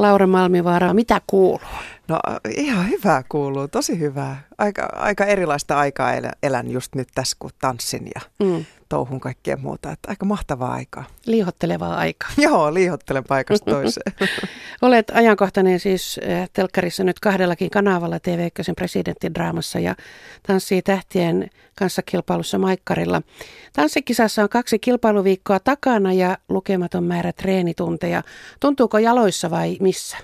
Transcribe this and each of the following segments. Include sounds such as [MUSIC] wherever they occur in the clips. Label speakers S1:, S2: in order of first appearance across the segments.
S1: Laura Malmivaara, mitä kuuluu?
S2: No ihan hyvää kuuluu, tosi hyvää. Aika, aika erilaista aikaa elän just nyt tässä, kun tanssin ja mm. touhun kaikkea muuta. Että aika mahtavaa aikaa.
S1: Liihottelevaa aikaa. [LAUGHS]
S2: Joo, liihottelen paikasta [LAUGHS] toiseen. [LAUGHS]
S1: Olet ajankohtainen siis eh, telkkarissa nyt kahdellakin kanavalla tv presidenttidraamassa ja Tanssii tähtien kanssa kilpailussa Maikkarilla. Tanssikisassa on kaksi kilpailuviikkoa takana ja lukematon määrä treenitunteja. Tuntuuko jaloissa vai missä?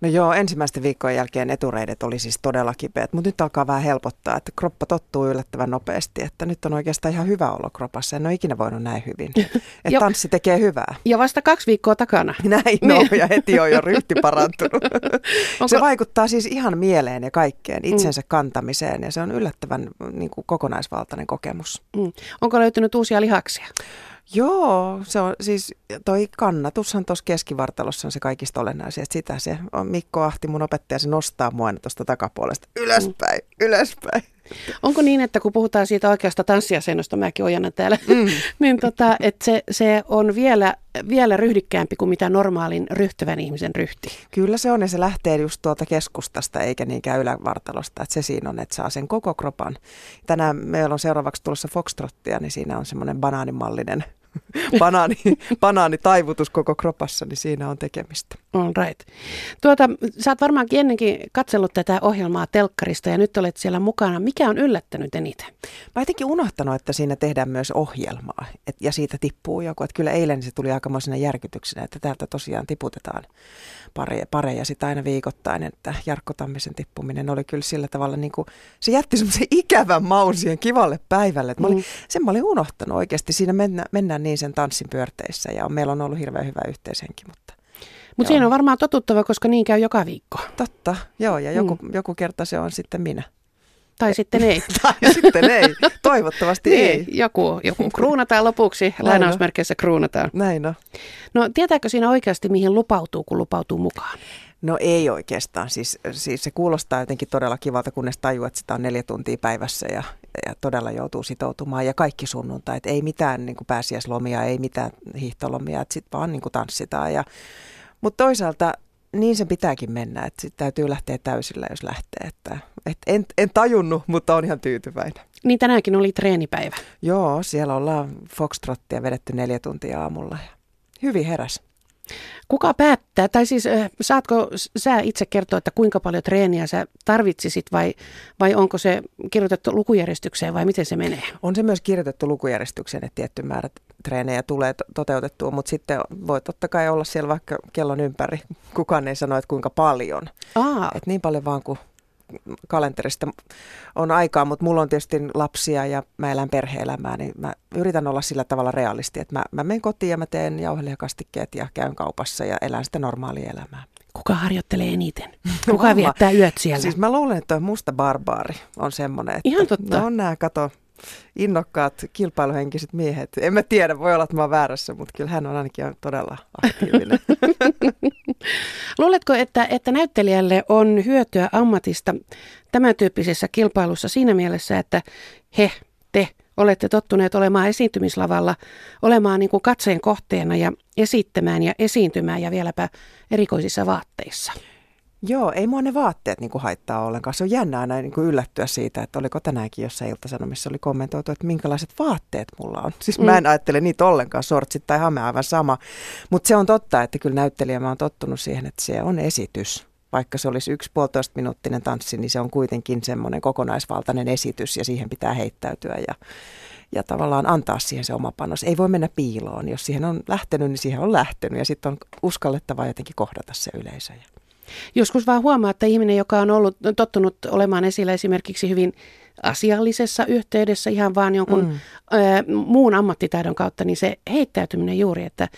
S2: No joo, ensimmäisten viikkojen jälkeen etureidet oli siis todella kipeät, mutta nyt alkaa vähän helpottaa, että kroppa tottuu yllättävän nopeasti, että nyt on oikeastaan ihan hyvä olo kropassa. En ole ikinä voinut näin hyvin. [LAUGHS] Että tanssi tekee hyvää.
S1: Ja vasta kaksi viikkoa takana. [LAUGHS]
S2: Näin no, ja heti on jo ryhti parantunut. [LAUGHS] Onko... Se vaikuttaa siis ihan mieleen ja kaikkeen, itsensä mm. kantamiseen ja se on yllättävän niin kuin kokonaisvaltainen kokemus. Mm.
S1: Onko löytynyt uusia lihaksia?
S2: Joo, se on siis toi kannatushan tuossa keskivartalossa on se kaikista olennaisin. Sitä se on Mikko Ahti, mun opettaja, se nostaa mua tuosta takapuolesta ylöspäin, mm. ylöspäin.
S1: Onko niin, että kun puhutaan siitä oikeasta tanssiasennosta, mäkin ojana täällä, mm. [LAUGHS] niin tota, että se, se on vielä, vielä ryhdikkäämpi kuin mitä normaalin ryhtyvän ihmisen ryhti?
S2: Kyllä se on ja se lähtee just tuolta keskustasta eikä niinkään ylävartalosta. Että se siinä on, että saa sen koko kropan. Tänään meillä on seuraavaksi tulossa Foxtrottia, niin siinä on semmoinen banaanimallinen [LAUGHS] banaani, banaanitaivutus koko kropassa, niin siinä on tekemistä.
S1: All right. Tuota, sä oot varmaankin ennenkin katsellut tätä ohjelmaa telkkarista ja nyt olet siellä mukana. Mikä on yllättänyt eniten?
S2: Mä jotenkin unohtanut, että siinä tehdään myös ohjelmaa et, ja siitä tippuu joku. Että kyllä eilen se tuli aikamoisena järkytyksenä, että täältä tosiaan tiputetaan pareja, pareja sitä aina viikoittain. Että Jarkko Tammisen tippuminen oli kyllä sillä tavalla, niin kuin, se jätti semmoisen ikävän maun siihen kivalle päivälle. Mä olin, mm. Sen mä olin unohtanut oikeasti. Siinä mennä, mennään niin sen tanssin pyörteissä ja meillä on ollut hirveän hyvä yhteishenki, mutta
S1: mutta siinä on varmaan totuttava, koska niin käy joka viikko.
S2: Totta, joo, ja joku, mm. joku kerta se on sitten minä.
S1: Tai sitten ei. [LAUGHS]
S2: tai sitten ei. Toivottavasti niin, ei.
S1: Joku, joku kruunataan lopuksi, lainausmerkeissä kruunataan.
S2: Näin on.
S1: No tietääkö siinä oikeasti, mihin lupautuu, kun lupautuu mukaan?
S2: No ei oikeastaan. Siis, siis se kuulostaa jotenkin todella kivalta, kunnes tajuu, että sitä on neljä tuntia päivässä ja, ja todella joutuu sitoutumaan. Ja kaikki sunnuntait, ei mitään niin pääsiäislomia, ei mitään hiihtolomia, että sitten vaan niin kuin tanssitaan. Ja, mutta toisaalta niin se pitääkin mennä, että sitten täytyy lähteä täysillä, jos lähtee. Että, et en, en tajunnut, mutta on ihan tyytyväinen.
S1: Niin tänäänkin oli treenipäivä.
S2: Joo, siellä ollaan Foxtrottia vedetty neljä tuntia aamulla hyvin heräs.
S1: Kuka päättää, tai siis saatko sä itse kertoa, että kuinka paljon treeniä sä tarvitsisit vai, vai onko se kirjoitettu lukujärjestykseen vai miten se menee?
S2: On se myös kirjoitettu lukujärjestykseen, että tietty määrä treenejä tulee toteutettua, mutta sitten voi totta kai olla siellä vaikka kellon ympäri. Kukaan ei sano, että kuinka paljon. Aa. Et niin paljon vaan kuin kalenterista on aikaa, mutta mulla on tietysti lapsia ja mä elän perhe-elämää, niin mä yritän olla sillä tavalla realisti, että mä, mä menen kotiin ja mä teen jauhelihakastikkeet ja käyn kaupassa ja elän sitä normaalia elämää.
S1: Kuka harjoittelee eniten? [LAUGHS] Kuka viettää yöt siellä?
S2: Siis mä luulen, että musta barbaari on semmoinen, että
S1: Ihan totta.
S2: No on nämä, kato, innokkaat kilpailuhenkiset miehet. En mä tiedä, voi olla, että mä oon väärässä, mutta kyllä hän on ainakin todella aktiivinen. [LAUGHS]
S1: Luuletko, että, että näyttelijälle on hyötyä ammatista tämän tyyppisessä kilpailussa siinä mielessä, että he, te olette tottuneet olemaan esiintymislavalla, olemaan niin kuin katseen kohteena ja esittämään ja esiintymään ja vieläpä erikoisissa vaatteissa?
S2: Joo, ei mua ne vaatteet niin kuin haittaa ollenkaan. Se on jännä aina niin kuin yllättyä siitä, että oliko tänäänkin jossain iltasanomissa oli kommentoitu, että minkälaiset vaatteet mulla on. Siis mm. mä en ajattele niitä ollenkaan, sortsit tai hame aivan sama. Mutta se on totta, että kyllä näyttelijä mä oon tottunut siihen, että se on esitys. Vaikka se olisi yksi puolitoista minuuttinen tanssi, niin se on kuitenkin semmoinen kokonaisvaltainen esitys ja siihen pitää heittäytyä ja, ja tavallaan antaa siihen se oma panos. Ei voi mennä piiloon. Jos siihen on lähtenyt, niin siihen on lähtenyt ja sitten on uskallettava jotenkin kohdata se yleisö.
S1: Joskus vaan huomaa, että ihminen, joka on ollut tottunut olemaan esillä esimerkiksi hyvin asiallisessa yhteydessä ihan vaan jonkun mm. ö, muun ammattitaidon kautta, niin se heittäytyminen juuri, että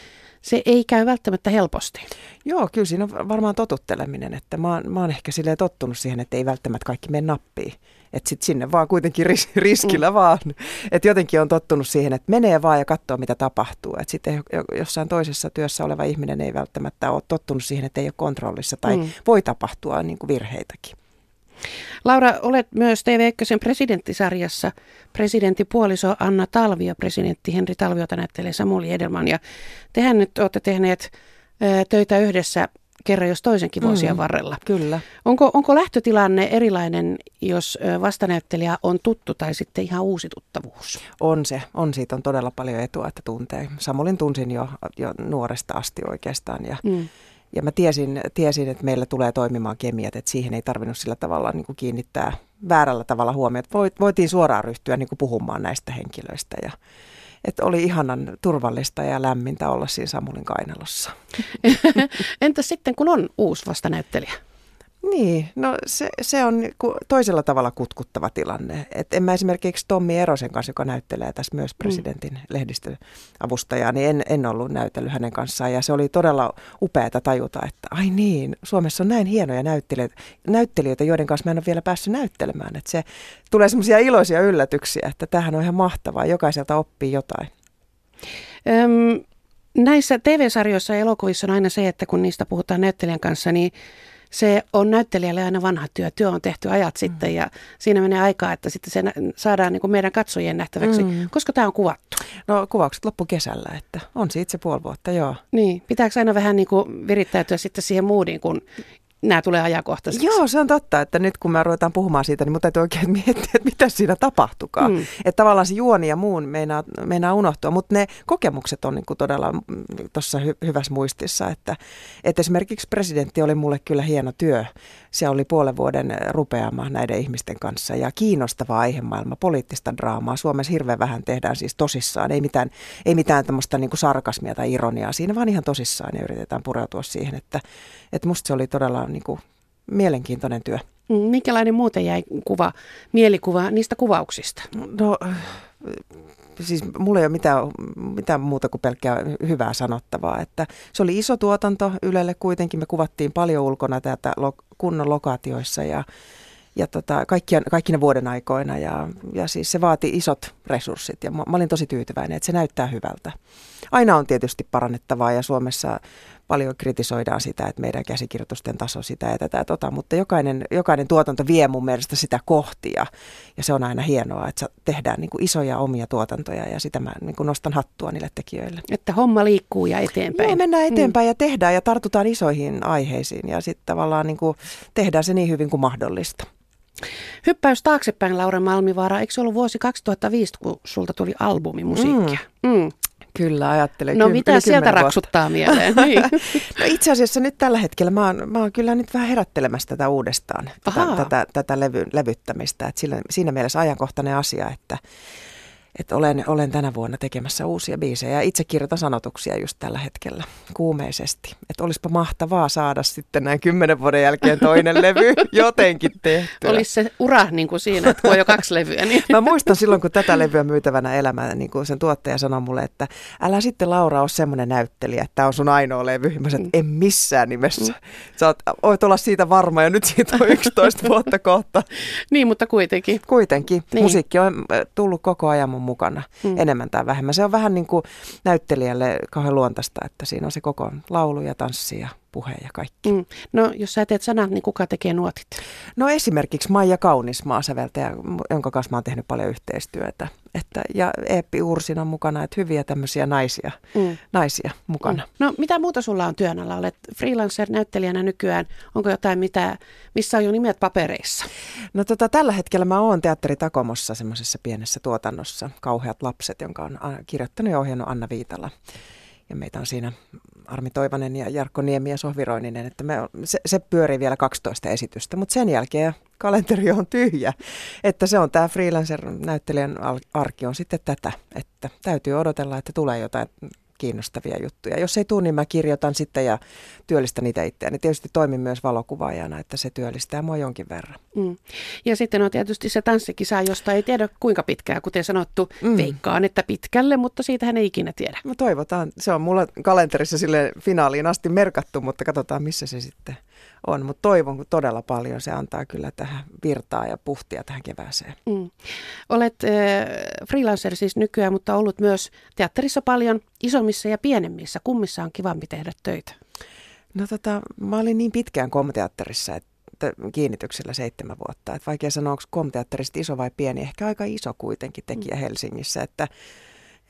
S1: se ei käy välttämättä helposti.
S2: Joo, kyllä siinä on varmaan totutteleminen, että mä oon, mä oon ehkä silleen tottunut siihen, että ei välttämättä kaikki mene nappiin. Että sitten sinne vaan kuitenkin ris- [LAUGHS] riskillä mm. vaan. Että jotenkin on tottunut siihen, että menee vaan ja katsoo mitä tapahtuu. Että sitten jossain toisessa työssä oleva ihminen ei välttämättä ole tottunut siihen, että ei ole kontrollissa tai mm. voi tapahtua niin kuin virheitäkin.
S1: Laura, olet myös TV1 presidenttisarjassa presidenttipuoliso Anna Talvio, presidentti Henri Talviota näyttelee Samuli Edelman. Ja tehän nyt olette tehneet töitä yhdessä kerran jos toisenkin vuosien mm, varrella.
S2: Kyllä.
S1: Onko, onko lähtötilanne erilainen, jos vastanäyttelijä on tuttu tai sitten ihan uusi tuttavuus?
S2: On se. On siitä on todella paljon etua, että tuntee. Samulin tunsin jo, jo nuoresta asti oikeastaan ja mm. Ja mä tiesin, tiesin, että meillä tulee toimimaan kemiat, että siihen ei tarvinnut sillä tavalla niin kuin kiinnittää väärällä tavalla huomiota. Voitiin suoraan ryhtyä niin kuin puhumaan näistä henkilöistä ja, että oli ihanan turvallista ja lämmintä olla siinä Samulin kainalossa. [LAUGHS]
S1: Entä sitten, kun on uusi vastanäyttelijä?
S2: Niin, no se, se on toisella tavalla kutkuttava tilanne. Et en mä esimerkiksi Tommi Erosen kanssa, joka näyttelee tässä myös mm. presidentin mm. lehdistöavustajaa, niin en, en ollut näytellyt hänen kanssaan. Ja se oli todella upeata tajuta, että ai niin, Suomessa on näin hienoja näyttelijöitä, näyttelijöitä joiden kanssa mä en ole vielä päässyt näyttelemään. Että se tulee semmoisia iloisia yllätyksiä, että tämähän on ihan mahtavaa, jokaiselta oppii jotain.
S1: Öm, näissä TV-sarjoissa ja elokuvissa on aina se, että kun niistä puhutaan näyttelijän kanssa, niin se on näyttelijälle aina vanha työ. Työ on tehty ajat mm. sitten ja siinä menee aikaa, että sitten se saadaan niin kuin meidän katsojien nähtäväksi. Mm. Koska tämä on kuvattu?
S2: No kuvaukset loppu kesällä, että on siitä se puoli vuotta, joo.
S1: Niin, pitääkö aina vähän niin kuin virittäytyä sitten siihen moodiin, kun nämä tulee ajankohtaisesti.
S2: Joo, se on totta, että nyt kun me ruvetaan puhumaan siitä, niin mun täytyy oikein [LAUGHS] miettiä, että mitä siinä tapahtukaan. Mm. Että tavallaan se juoni ja muun meinaa, meinaa unohtua, mutta ne kokemukset on niin kuin todella tuossa hy- hyvässä muistissa, että, että esimerkiksi presidentti oli mulle kyllä hieno työ. Se oli puolen vuoden rupeama näiden ihmisten kanssa ja kiinnostava aihemaailma, poliittista draamaa. Suomessa hirveän vähän tehdään siis tosissaan, ei mitään, ei mitään tämmöistä niin kuin sarkasmia tai ironiaa siinä, vaan ihan tosissaan ja yritetään pureutua siihen, että, että musta se oli todella niin kuin mielenkiintoinen työ.
S1: Mm, minkälainen muuten jäi kuva, mielikuva niistä kuvauksista?
S2: No siis mulla ei ole mitään, mitään muuta kuin pelkkää hyvää sanottavaa. Että se oli iso tuotanto Ylelle kuitenkin. Me kuvattiin paljon ulkona tätä kunnon lokaatioissa ja, ja tota, kaikki, kaikkina vuoden aikoina. Ja, ja siis se vaati isot resurssit ja mä, mä olin tosi tyytyväinen, että se näyttää hyvältä. Aina on tietysti parannettavaa ja Suomessa paljon kritisoidaan sitä, että meidän käsikirjoitusten taso sitä ja tätä tota, mutta jokainen, jokainen tuotanto vie mun mielestä sitä kohtia ja se on aina hienoa, että tehdään niin kuin isoja omia tuotantoja ja sitä mä niin kuin nostan hattua niille tekijöille.
S1: Että homma liikkuu ja eteenpäin.
S2: Joo, mennään eteenpäin mm. ja tehdään ja tartutaan isoihin aiheisiin ja sitten tavallaan niin kuin tehdään se niin hyvin kuin mahdollista.
S1: Hyppäys taaksepäin, Laura Malmivaara. Eikö se ollut vuosi 2005, kun sulta tuli albumi musiikkia? Mm. Mm.
S2: Kyllä, ajattelen.
S1: No mitä sieltä vuotta. raksuttaa mieleen? [LAUGHS] Niin.
S2: no itse asiassa nyt tällä hetkellä mä oon, mä oon kyllä nyt vähän herättelemässä tätä uudestaan, tätä, tätä, tätä levy, levyttämistä. Et sillä, siinä mielessä ajankohtainen asia, että että olen, olen tänä vuonna tekemässä uusia biisejä ja itse kirjoitan sanotuksia just tällä hetkellä kuumeisesti. Että olisipa mahtavaa saada sitten näin kymmenen vuoden jälkeen toinen [LAUGHS] levy jotenkin tehtyä.
S1: Olisi se ura niin kuin siinä, että on jo kaksi levyä. Niin.
S2: Mä muistan silloin, kun tätä levyä myytävänä elämää, niin kuin sen tuottaja sanoi mulle, että älä sitten Laura ole semmoinen näyttelijä, että tämä on sun ainoa levy. Mä sanoin, että en missään nimessä. Mm. Sä oot, voit olla siitä varma ja nyt siitä on 11 vuotta kohta. [LAUGHS]
S1: niin, mutta kuitenkin.
S2: Kuitenkin. Niin. Musiikki on tullut koko ajan mun mukana mm. enemmän tai vähemmän. Se on vähän niin kuin näyttelijälle kauhean luontaista, että siinä on se koko laulu ja tanssi ja puhe ja kaikki. Mm.
S1: No jos sä teet sanat, niin kuka tekee nuotit?
S2: No esimerkiksi Maija Kaunis, maasäveltäjä, jonka kanssa mä oon tehnyt paljon yhteistyötä. Että, ja Eeppi Ursin on mukana, että hyviä tämmöisiä naisia, mm. naisia mukana.
S1: Mm. No mitä muuta sulla on työn alla? Olet freelancer-näyttelijänä nykyään. Onko jotain, mitä, missä on jo nimet papereissa?
S2: No tota, tällä hetkellä mä oon Teatteri Takomossa semmoisessa pienessä tuotannossa, Kauheat lapset, jonka on kirjoittanut ja ohjannut Anna Viitala. Ja meitä on siinä Armi Toivanen ja Jarkko Niemi ja Sohvi Roininen, että me, se, se pyörii vielä 12 esitystä, mutta sen jälkeen kalenteri on tyhjä. Että se on tämä freelancer-näyttelijän arki on sitten tätä, että täytyy odotella, että tulee jotain kiinnostavia juttuja. Jos ei tule, niin mä kirjoitan sitten ja työllistän niitä itseäni. Tietysti toimin myös valokuvaajana, että se työllistää mua jonkin verran. Mm.
S1: Ja sitten on tietysti se tanssikisa, josta ei tiedä kuinka pitkään. Kuten sanottu, mm. veikkaan, että pitkälle, mutta siitähän ei ikinä tiedä.
S2: No toivotaan. Se on mulla kalenterissa sille finaaliin asti merkattu, mutta katsotaan missä se sitten on. Mutta toivon todella paljon. Se antaa kyllä tähän virtaa ja puhtia tähän kevääseen. Mm.
S1: Olet äh, freelancer siis nykyään, mutta ollut myös teatterissa paljon, isommissa ja pienemmissä. Kummissa on kivampi tehdä töitä?
S2: No tota, mä olin niin pitkään komteatterissa, että kiinnityksellä seitsemän vuotta. Että vaikea sanoa, onko komteatterista iso vai pieni. Ehkä aika iso kuitenkin tekijä mm. Helsingissä. Että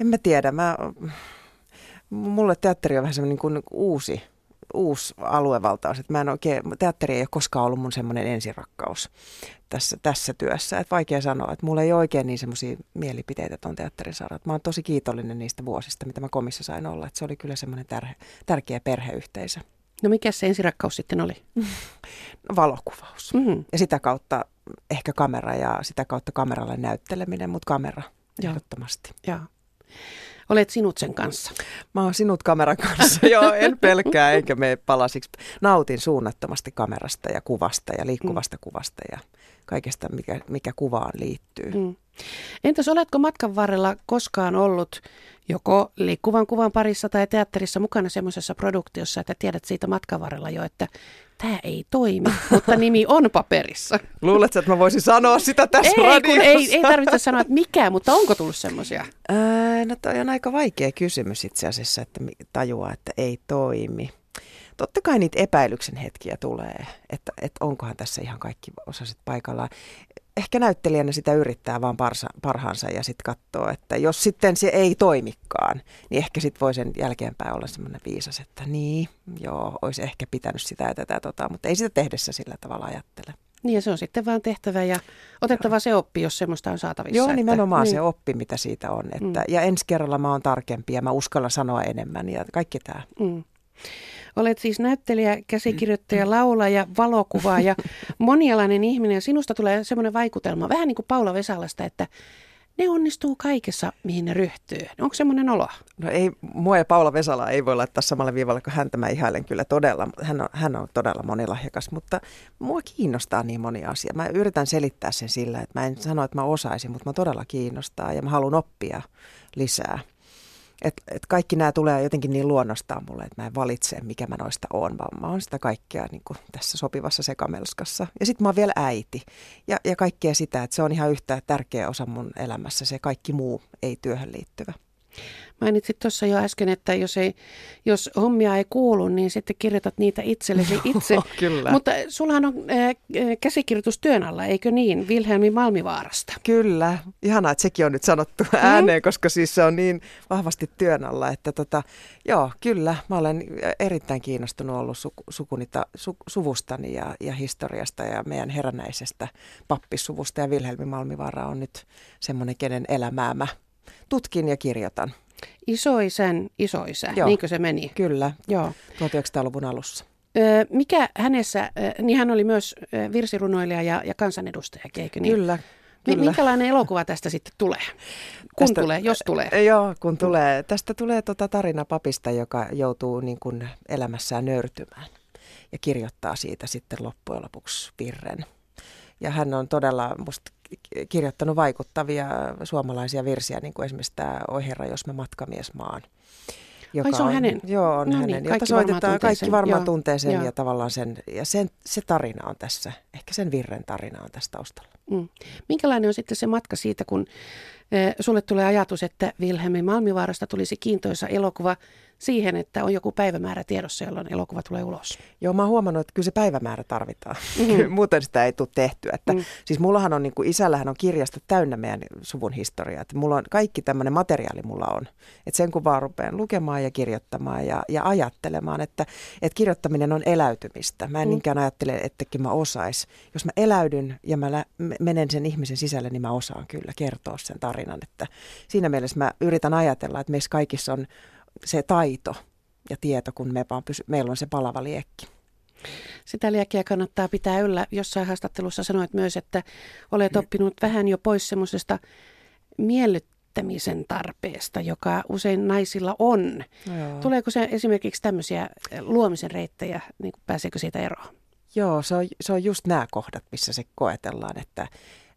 S2: en mä tiedä. Mä, mulle teatteri on vähän semmoinen niin kuin uusi uusi aluevaltaus. Että mä en oikein, teatteri ei ole koskaan ollut mun semmoinen ensirakkaus tässä, tässä työssä. Että vaikea sanoa, että mulla ei oikein niin semmoisia mielipiteitä tuon teatterin saralla. Mä oon tosi kiitollinen niistä vuosista, mitä mä komissa sain olla. Että se oli kyllä semmoinen tär- tärkeä perheyhteisö.
S1: No mikä se ensirakkaus sitten oli? [LAUGHS]
S2: No, valokuvaus. Mm-hmm. Ja sitä kautta ehkä kamera ja sitä kautta kameralle näytteleminen, mutta kamera Joo. ehdottomasti.
S1: Joo. Olet sinut sen kanssa.
S2: Mä oon sinut kameran kanssa, [LAUGHS] joo, en pelkää eikä mene palasiksi. Nautin suunnattomasti kamerasta ja kuvasta ja liikkuvasta mm. kuvasta ja kaikesta, mikä, mikä kuvaan liittyy. Mm.
S1: Entäs oletko matkan varrella koskaan ollut joko liikkuvan kuvan parissa tai teatterissa mukana semmoisessa produktiossa, että tiedät siitä matkan varrella jo, että tämä ei toimi, mutta nimi on paperissa. [LAUGHS]
S2: Luuletko, että mä voisin sanoa sitä tässä
S1: ei,
S2: radiossa?
S1: Ei, ei tarvitse sanoa, että mikä, mutta onko tullut semmoisia?
S2: no toi on aika vaikea kysymys itse asiassa, että tajuaa, että ei toimi. Totta kai niitä epäilyksen hetkiä tulee, että, että onkohan tässä ihan kaikki osasit paikallaan ehkä näyttelijänä sitä yrittää vaan parsa, parhaansa ja sitten katsoo, että jos sitten se ei toimikaan, niin ehkä sitten voi sen jälkeenpäin olla semmoinen viisas, että niin, joo, olisi ehkä pitänyt sitä ja tätä, tota, mutta ei sitä tehdessä sillä tavalla ajattele.
S1: Niin ja se on sitten vaan tehtävä ja otettava joo. se oppi, jos semmoista on saatavissa.
S2: Joo, nimenomaan että, se niin. oppi, mitä siitä on. Että, mm. Ja ensi kerralla mä oon tarkempi ja mä uskallan sanoa enemmän ja kaikki tämä. Mm.
S1: Olet siis näyttelijä, käsikirjoittaja, laulaja, valokuvaaja, [LAUGHS] monialainen ihminen ja sinusta tulee semmoinen vaikutelma, vähän niin kuin Paula Vesalasta, että ne onnistuu kaikessa, mihin ne ryhtyy. Onko semmoinen olo?
S2: No ei, mua ja Paula Vesala ei voi laittaa samalle viivalle, kun häntä mä ihailen kyllä todella. Hän on, hän on todella monilahjakas, mutta mua kiinnostaa niin moni asia. Mä yritän selittää sen sillä, että mä en sano, että mä osaisin, mutta mä todella kiinnostaa ja mä haluan oppia lisää. Et, et kaikki nämä tulee jotenkin niin luonnostaan mulle, että mä en valitse, mikä mä noista oon, vaan mä oon sitä kaikkea niin kuin tässä sopivassa sekamelskassa. Ja sitten mä oon vielä äiti ja, ja kaikkea sitä, että se on ihan yhtä tärkeä osa mun elämässä, se kaikki muu ei työhön liittyvä.
S1: Mainitsit tuossa jo äsken, että jos, ei, jos hommia ei kuulu, niin sitten kirjoitat niitä itsellesi itse. [LAUGHS]
S2: Kyllä.
S1: Mutta sullahan on äh, käsikirjoitus työn alla, eikö niin, Vilhelmi Malmivaarasta?
S2: Kyllä. Ihanaa, että sekin on nyt sanottu mm. ääneen, mm. koska siis se on niin vahvasti työn alla, että tota, joo, kyllä. Mä olen erittäin kiinnostunut ollut su, sukunita, su, suvustani ja, ja historiasta ja meidän herännäisestä pappisuvusta. Ja Vilhelmi Malmivaara on nyt semmoinen, kenen elämää mä tutkin ja kirjoitan.
S1: Isoisän isoisä, Joo. niinkö se meni?
S2: Kyllä, Joo. 1900-luvun alussa.
S1: mikä hänessä, niin hän oli myös virsirunoilija ja, ja kansanedustaja, eikö niin?
S2: Kyllä, Kyllä.
S1: Minkälainen elokuva tästä sitten tulee? Kun tästä, tulee, jos tulee?
S2: Joo, kun tulee. Tästä tulee tota tarina papista, joka joutuu niin kuin elämässään nöyrtymään ja kirjoittaa siitä sitten loppujen lopuksi virren. Ja hän on todella musta kirjoittanut vaikuttavia suomalaisia virsiä, niin kuin esimerkiksi tämä Oi herra, jos mä matkamies maan.
S1: Joka Ai se on, on hänen?
S2: Joo, on no hänen. Niin, jota soitetaan, kaikki varmaan joo. tuntee sen joo. ja tavallaan sen, ja sen, se tarina on tässä, ehkä sen virren tarina on tässä taustalla. Mm.
S1: Minkälainen on sitten se matka siitä, kun e, sulle tulee ajatus, että Wilhelmi Malmivaarasta tulisi kiintoisa elokuva siihen, että on joku päivämäärä tiedossa, jolloin elokuva tulee ulos.
S2: Joo, mä oon huomannut, että kyllä se päivämäärä tarvitaan. Mm-hmm. [LAUGHS] Muuten sitä ei tule tehtyä. Että, mm. Siis mullahan on, niin kuin, isällähän on kirjasta täynnä meidän suvun historiaa. Että mulla on kaikki tämmöinen materiaali mulla on. Että sen kun vaan rupean lukemaan ja kirjoittamaan ja, ja ajattelemaan, että, että kirjoittaminen on eläytymistä. Mä en mm. niinkään ajattele, ettekin mä osais. Jos mä eläydyn ja mä lä- menen sen ihmisen sisälle, niin mä osaan kyllä kertoa sen tarinan. Että siinä mielessä mä yritän ajatella, että meissä kaikissa on taito ja tieto, kun me vaan pysy, meillä on se palava liekki.
S1: Sitä liekkiä kannattaa pitää yllä. Jossain haastattelussa sanoit myös, että olet oppinut vähän jo pois semmoisesta miellyttämisen tarpeesta, joka usein naisilla on. Joo. Tuleeko se esimerkiksi tämmöisiä luomisen reittejä, niin pääseekö siitä eroon?
S2: Joo, se on, se on just nämä kohdat, missä se koetellaan, että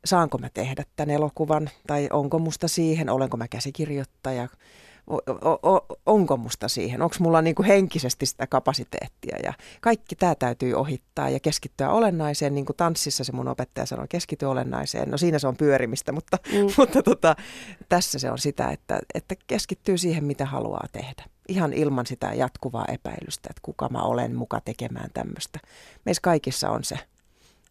S2: saanko mä tehdä tämän elokuvan, tai onko musta siihen, olenko mä käsikirjoittaja, onko musta siihen, onko mulla niin kuin henkisesti sitä kapasiteettia ja kaikki tämä täytyy ohittaa ja keskittyä olennaiseen, niin kuin tanssissa se mun opettaja sanoi, keskity olennaiseen, no siinä se on pyörimistä, mutta, mm. [LAUGHS] mutta tota, tässä se on sitä, että, että keskittyy siihen, mitä haluaa tehdä. Ihan ilman sitä jatkuvaa epäilystä, että kuka mä olen muka tekemään tämmöistä. Meissä kaikissa on se,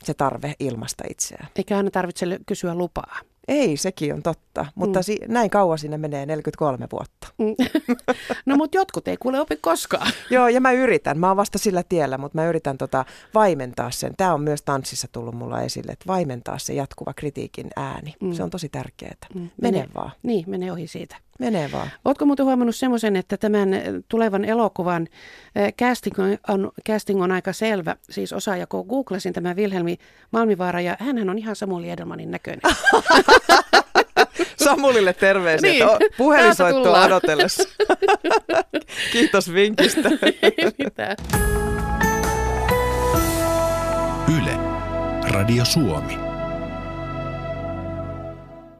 S2: se tarve ilmasta itseään.
S1: Eikä aina tarvitse kysyä lupaa.
S2: Ei, sekin on totta, mutta mm. si- näin kauan sinne menee 43 vuotta. Mm. [LAUGHS]
S1: no mutta jotkut ei kuule opi koskaan. [LAUGHS]
S2: Joo, ja mä yritän. Mä oon vasta sillä tiellä, mutta mä yritän tota vaimentaa sen. Tämä on myös tanssissa tullut mulla esille, että vaimentaa se jatkuva kritiikin ääni. Mm. Se on tosi tärkeää. Mm. Mene, mene vaan.
S1: Niin, mene ohi siitä.
S2: Menee vaan.
S1: Oletko muuten huomannut semmoisen, että tämän tulevan elokuvan casting on, casting on aika selvä. Siis osaaja, kun googlasin tämän Vilhelmi Malmivaara ja hän on ihan Samuli Edelmanin näköinen. [LAUGHS]
S2: Samulille terveisiä, niin, puhelinsoittoa odotellessa. [LAUGHS] Kiitos vinkistä.
S3: Yle, Radio Suomi.